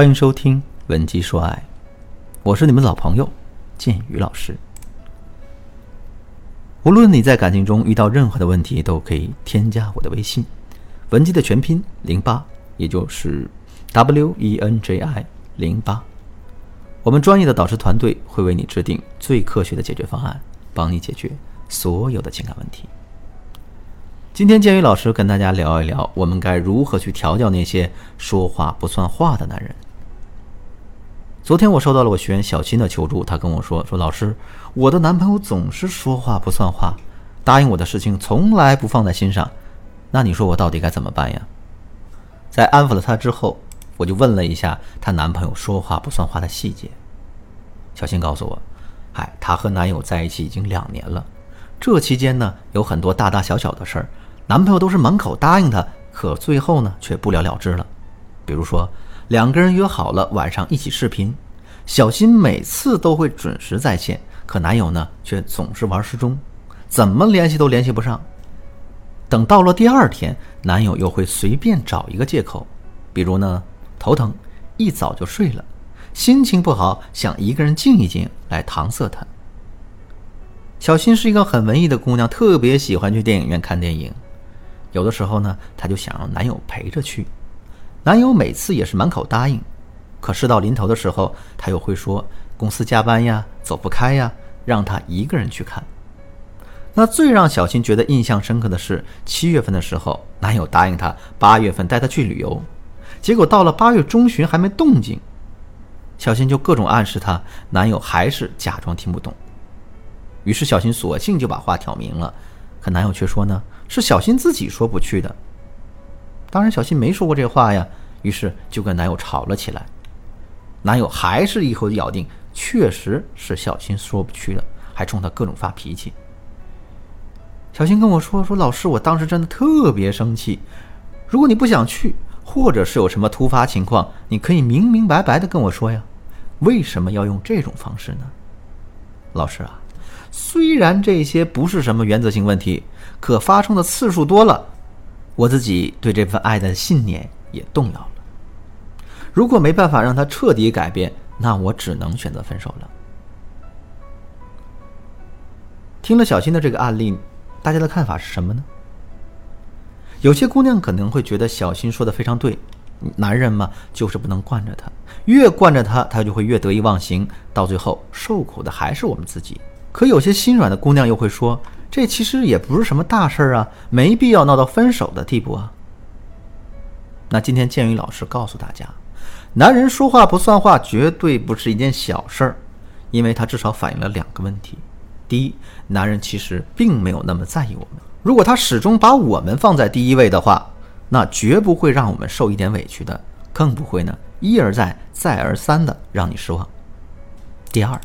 欢迎收听《文姬说爱》，我是你们老朋友建宇老师。无论你在感情中遇到任何的问题，都可以添加我的微信“文姬”的全拼零八，也就是 W E N J I 零八。我们专业的导师团队会为你制定最科学的解决方案，帮你解决所有的情感问题。今天建宇老师跟大家聊一聊，我们该如何去调教那些说话不算话的男人。昨天我收到了我学员小新的求助，他跟我说：“说老师，我的男朋友总是说话不算话，答应我的事情从来不放在心上，那你说我到底该怎么办呀？”在安抚了他之后，我就问了一下她男朋友说话不算话的细节。小新告诉我：“嗨，她和男友在一起已经两年了，这期间呢，有很多大大小小的事儿。”男朋友都是满口答应她，可最后呢却不了了之了。比如说，两个人约好了晚上一起视频，小新每次都会准时在线，可男友呢却总是玩失踪，怎么联系都联系不上。等到了第二天，男友又会随便找一个借口，比如呢头疼，一早就睡了，心情不好，想一个人静一静来搪塞他。小新是一个很文艺的姑娘，特别喜欢去电影院看电影。有的时候呢，她就想让男友陪着去，男友每次也是满口答应，可事到临头的时候，他又会说公司加班呀，走不开呀，让她一个人去看。那最让小新觉得印象深刻的是，七月份的时候，男友答应她八月份带她去旅游，结果到了八月中旬还没动静，小新就各种暗示她，男友还是假装听不懂，于是小新索性就把话挑明了。可男友却说呢，是小新自己说不去的。当然，小新没说过这话呀。于是就跟男友吵了起来。男友还是一口咬定，确实是小新说不去的，还冲他各种发脾气。小新跟我说：“说老师，我当时真的特别生气。如果你不想去，或者是有什么突发情况，你可以明明白白的跟我说呀。为什么要用这种方式呢？老师啊。”虽然这些不是什么原则性问题，可发生的次数多了，我自己对这份爱的信念也动摇了。如果没办法让他彻底改变，那我只能选择分手了。听了小新的这个案例，大家的看法是什么呢？有些姑娘可能会觉得小新说的非常对，男人嘛就是不能惯着他，越惯着他，他就会越得意忘形，到最后受苦的还是我们自己。可有些心软的姑娘又会说：“这其实也不是什么大事儿啊，没必要闹到分手的地步啊。”那今天建宇老师告诉大家，男人说话不算话绝对不是一件小事儿，因为他至少反映了两个问题：第一，男人其实并没有那么在意我们；如果他始终把我们放在第一位的话，那绝不会让我们受一点委屈的，更不会呢一而再、再而三的让你失望。第二。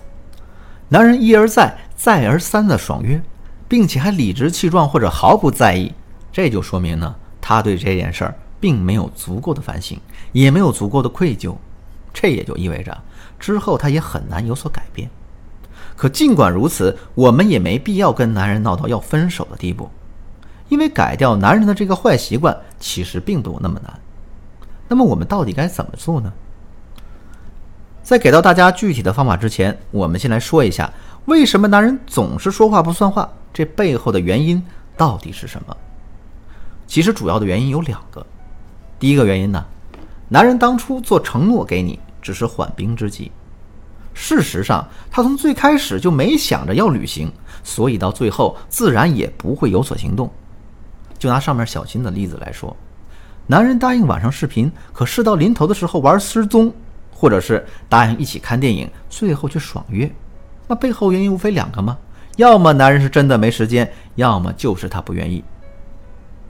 男人一而再、再而三的爽约，并且还理直气壮或者毫不在意，这就说明呢，他对这件事儿并没有足够的反省，也没有足够的愧疚。这也就意味着之后他也很难有所改变。可尽管如此，我们也没必要跟男人闹到要分手的地步，因为改掉男人的这个坏习惯其实并不那么难。那么我们到底该怎么做呢？在给到大家具体的方法之前，我们先来说一下为什么男人总是说话不算话，这背后的原因到底是什么？其实主要的原因有两个。第一个原因呢，男人当初做承诺给你只是缓兵之计，事实上他从最开始就没想着要履行，所以到最后自然也不会有所行动。就拿上面小新的例子来说，男人答应晚上视频，可事到临头的时候玩失踪。或者是答应一起看电影，最后却爽约，那背后原因无非两个吗？要么男人是真的没时间，要么就是他不愿意。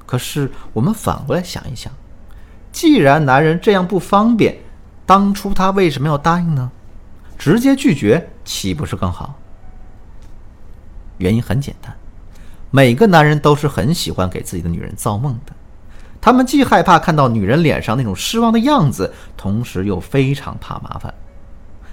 可是我们反过来想一想，既然男人这样不方便，当初他为什么要答应呢？直接拒绝岂不是更好？原因很简单，每个男人都是很喜欢给自己的女人造梦的。他们既害怕看到女人脸上那种失望的样子，同时又非常怕麻烦。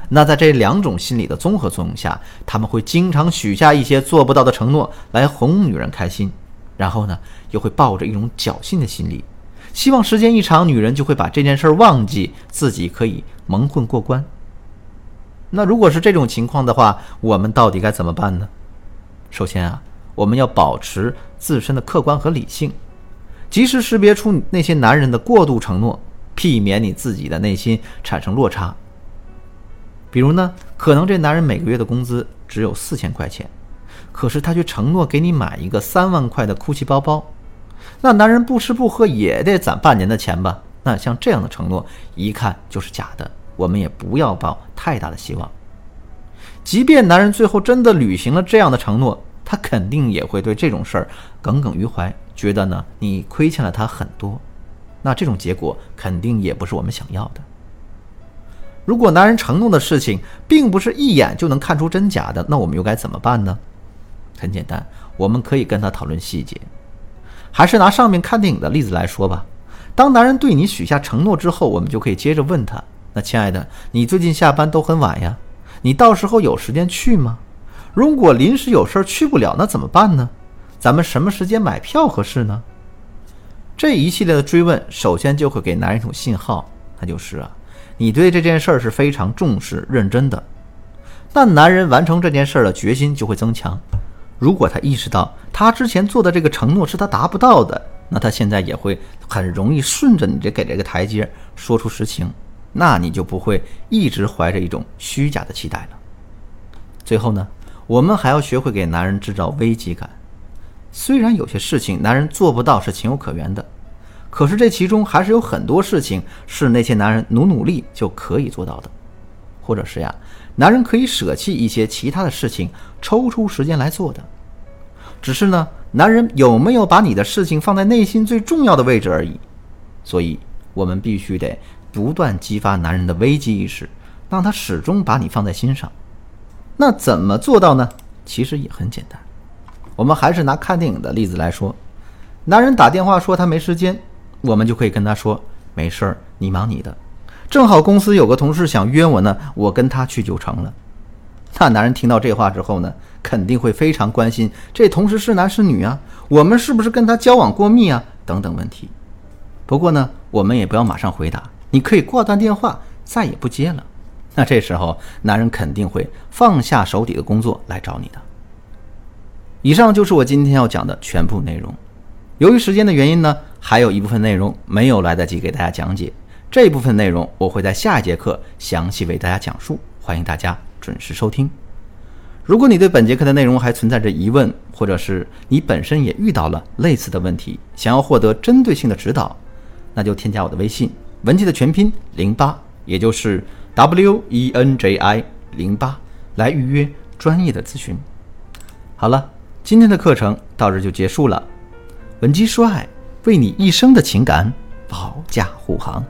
那在这两种心理的综合作用下，他们会经常许下一些做不到的承诺来哄女人开心，然后呢，又会抱着一种侥幸的心理，希望时间一长，女人就会把这件事忘记，自己可以蒙混过关。那如果是这种情况的话，我们到底该怎么办呢？首先啊，我们要保持自身的客观和理性，及时识别出那些男人的过度承诺，避免你自己的内心产生落差。比如呢，可能这男人每个月的工资只有四千块钱，可是他却承诺给你买一个三万块的 GUCCI 包包，那男人不吃不喝也得攒半年的钱吧？那像这样的承诺，一看就是假的。我们也不要抱太大的希望。即便男人最后真的履行了这样的承诺，他肯定也会对这种事儿耿耿于怀，觉得呢你亏欠了他很多。那这种结果肯定也不是我们想要的。如果男人承诺的事情并不是一眼就能看出真假的，那我们又该怎么办呢？很简单，我们可以跟他讨论细节。还是拿上面看电影的例子来说吧。当男人对你许下承诺之后，我们就可以接着问他。那亲爱的，你最近下班都很晚呀，你到时候有时间去吗？如果临时有事儿去不了，那怎么办呢？咱们什么时间买票合适呢？这一系列的追问，首先就会给男人一种信号，那就是啊，你对这件事儿是非常重视、认真的。那男人完成这件事儿的决心就会增强。如果他意识到他之前做的这个承诺是他达不到的，那他现在也会很容易顺着你这给这个台阶说出实情。那你就不会一直怀着一种虚假的期待了。最后呢，我们还要学会给男人制造危机感。虽然有些事情男人做不到是情有可原的，可是这其中还是有很多事情是那些男人努努力就可以做到的，或者是呀，男人可以舍弃一些其他的事情，抽出时间来做的。只是呢，男人有没有把你的事情放在内心最重要的位置而已。所以，我们必须得。不断激发男人的危机意识，让他始终把你放在心上。那怎么做到呢？其实也很简单。我们还是拿看电影的例子来说，男人打电话说他没时间，我们就可以跟他说：“没事儿，你忙你的。正好公司有个同事想约我呢，我跟他去就成了。”那男人听到这话之后呢，肯定会非常关心这同事是男是女啊，我们是不是跟他交往过密啊，等等问题。不过呢，我们也不要马上回答。你可以挂断电话，再也不接了。那这时候，男人肯定会放下手底的工作来找你的。以上就是我今天要讲的全部内容。由于时间的原因呢，还有一部分内容没有来得及给大家讲解。这部分内容我会在下一节课详细为大家讲述，欢迎大家准时收听。如果你对本节课的内容还存在着疑问，或者是你本身也遇到了类似的问题，想要获得针对性的指导，那就添加我的微信。文姬的全拼零八，也就是 W E N J I 零八，来预约专业的咨询。好了，今天的课程到这就结束了。文姬说爱，为你一生的情感保驾护航。